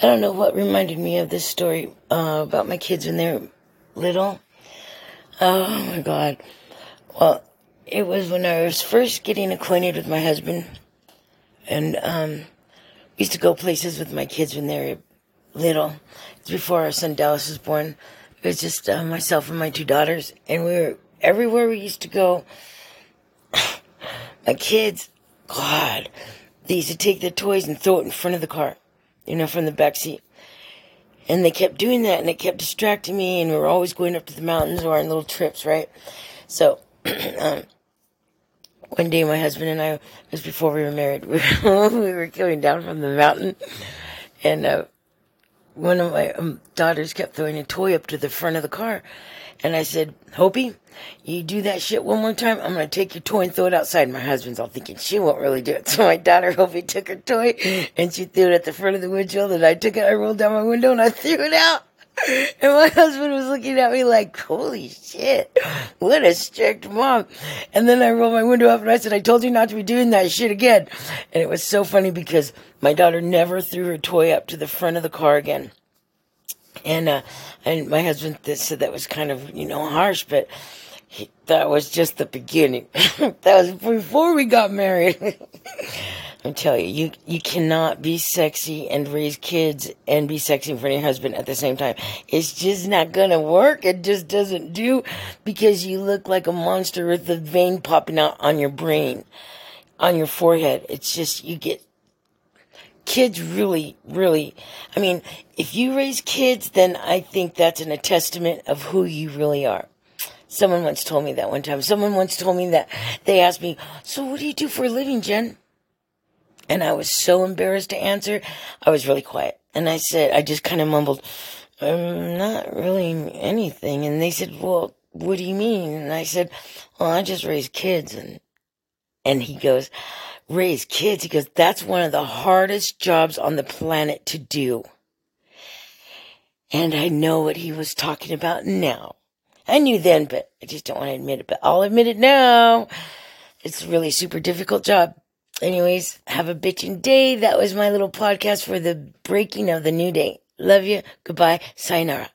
I don't know what reminded me of this story uh, about my kids when they were little. Oh my god. Well, it was when I was first getting acquainted with my husband, and um, we used to go places with my kids when they were little. It's before our son Dallas was born. It was just uh, myself and my two daughters, and we were everywhere we used to go. my kids, God, they used to take their toys and throw it in front of the car, you know, from the back seat. And they kept doing that, and it kept distracting me. And we were always going up to the mountains or on little trips, right? So, um, one day my husband and I, it was before we were married, we were, we were coming down from the mountain, and uh, one of my um, daughters kept throwing a toy up to the front of the car. And I said, Hopi, you do that shit one more time, I'm going to take your toy and throw it outside. My husband's all thinking she won't really do it. So my daughter, Hopi, took her toy and she threw it at the front of the windshield and I took it, I rolled down my window and I threw it out. And my husband was looking at me like, holy shit, what a strict mom. And then I rolled my window up and I said, I told you not to be doing that shit again. And it was so funny because my daughter never threw her toy up to the front of the car again. And, uh, and my husband said that was kind of, you know, harsh, but he, that was just the beginning. that was before we got married. I'm telling you, you, you cannot be sexy and raise kids and be sexy in front of your husband at the same time. It's just not gonna work. It just doesn't do because you look like a monster with the vein popping out on your brain, on your forehead. It's just, you get kids really, really, I mean, if you raise kids, then I think that's an, a testament of who you really are. Someone once told me that one time. Someone once told me that they asked me, so what do you do for a living, Jen? And I was so embarrassed to answer. I was really quiet. And I said, I just kind of mumbled, um, not really anything. And they said, well, what do you mean? And I said, well, I just raise kids. And, and he goes, raise kids. He goes, that's one of the hardest jobs on the planet to do. And I know what he was talking about now. I knew then, but I just don't want to admit it, but I'll admit it now. It's a really super difficult job. Anyways, have a bitchin' day. That was my little podcast for the breaking of the new day. Love you. Goodbye. Sayonara.